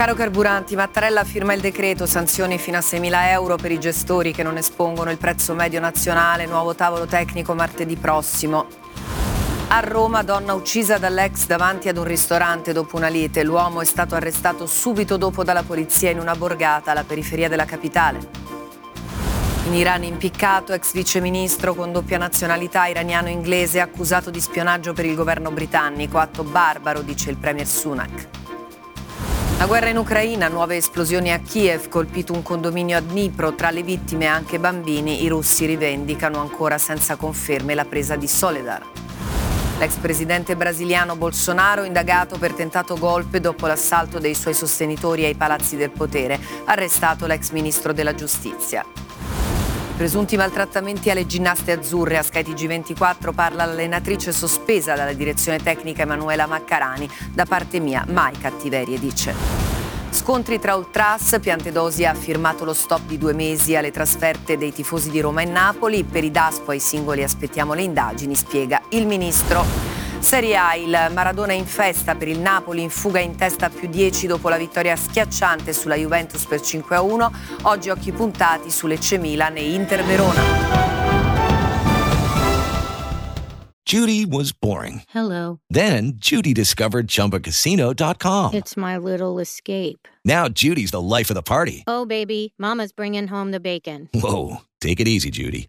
Caro Carburanti, Mattarella firma il decreto, sanzioni fino a 6.000 euro per i gestori che non espongono il prezzo medio nazionale, nuovo tavolo tecnico martedì prossimo. A Roma, donna uccisa dall'ex davanti ad un ristorante dopo una lite. L'uomo è stato arrestato subito dopo dalla polizia in una borgata alla periferia della capitale. In Iran impiccato, ex viceministro con doppia nazionalità iraniano-inglese accusato di spionaggio per il governo britannico. Atto barbaro, dice il premier Sunak. La guerra in Ucraina, nuove esplosioni a Kiev, colpito un condominio a Dnipro, tra le vittime anche bambini, i russi rivendicano ancora senza conferme la presa di Soledar. L'ex presidente brasiliano Bolsonaro indagato per tentato golpe dopo l'assalto dei suoi sostenitori ai palazzi del potere, arrestato l'ex ministro della giustizia. Presunti maltrattamenti alle ginnaste azzurre a Sky TG24 parla l'allenatrice sospesa dalla direzione tecnica Emanuela Maccarani. Da parte mia, mai cattiverie, dice. Scontri tra Ultras, Piantedosi ha firmato lo stop di due mesi alle trasferte dei tifosi di Roma e Napoli. Per i Daspo ai singoli aspettiamo le indagini, spiega il ministro. Serie A, il Maradona in festa per il Napoli, in fuga in testa a più 10 dopo la vittoria schiacciante sulla Juventus per 5-1. Oggi occhi puntati su Lecce Milan e Inter Verona. Judy was boring. Hello. Then Judy discovered ChumbaCasino.com. It's my little escape. Now Judy's the life of the party. Oh, baby, Mama's bringing home the bacon. Whoa, take it easy, Judy.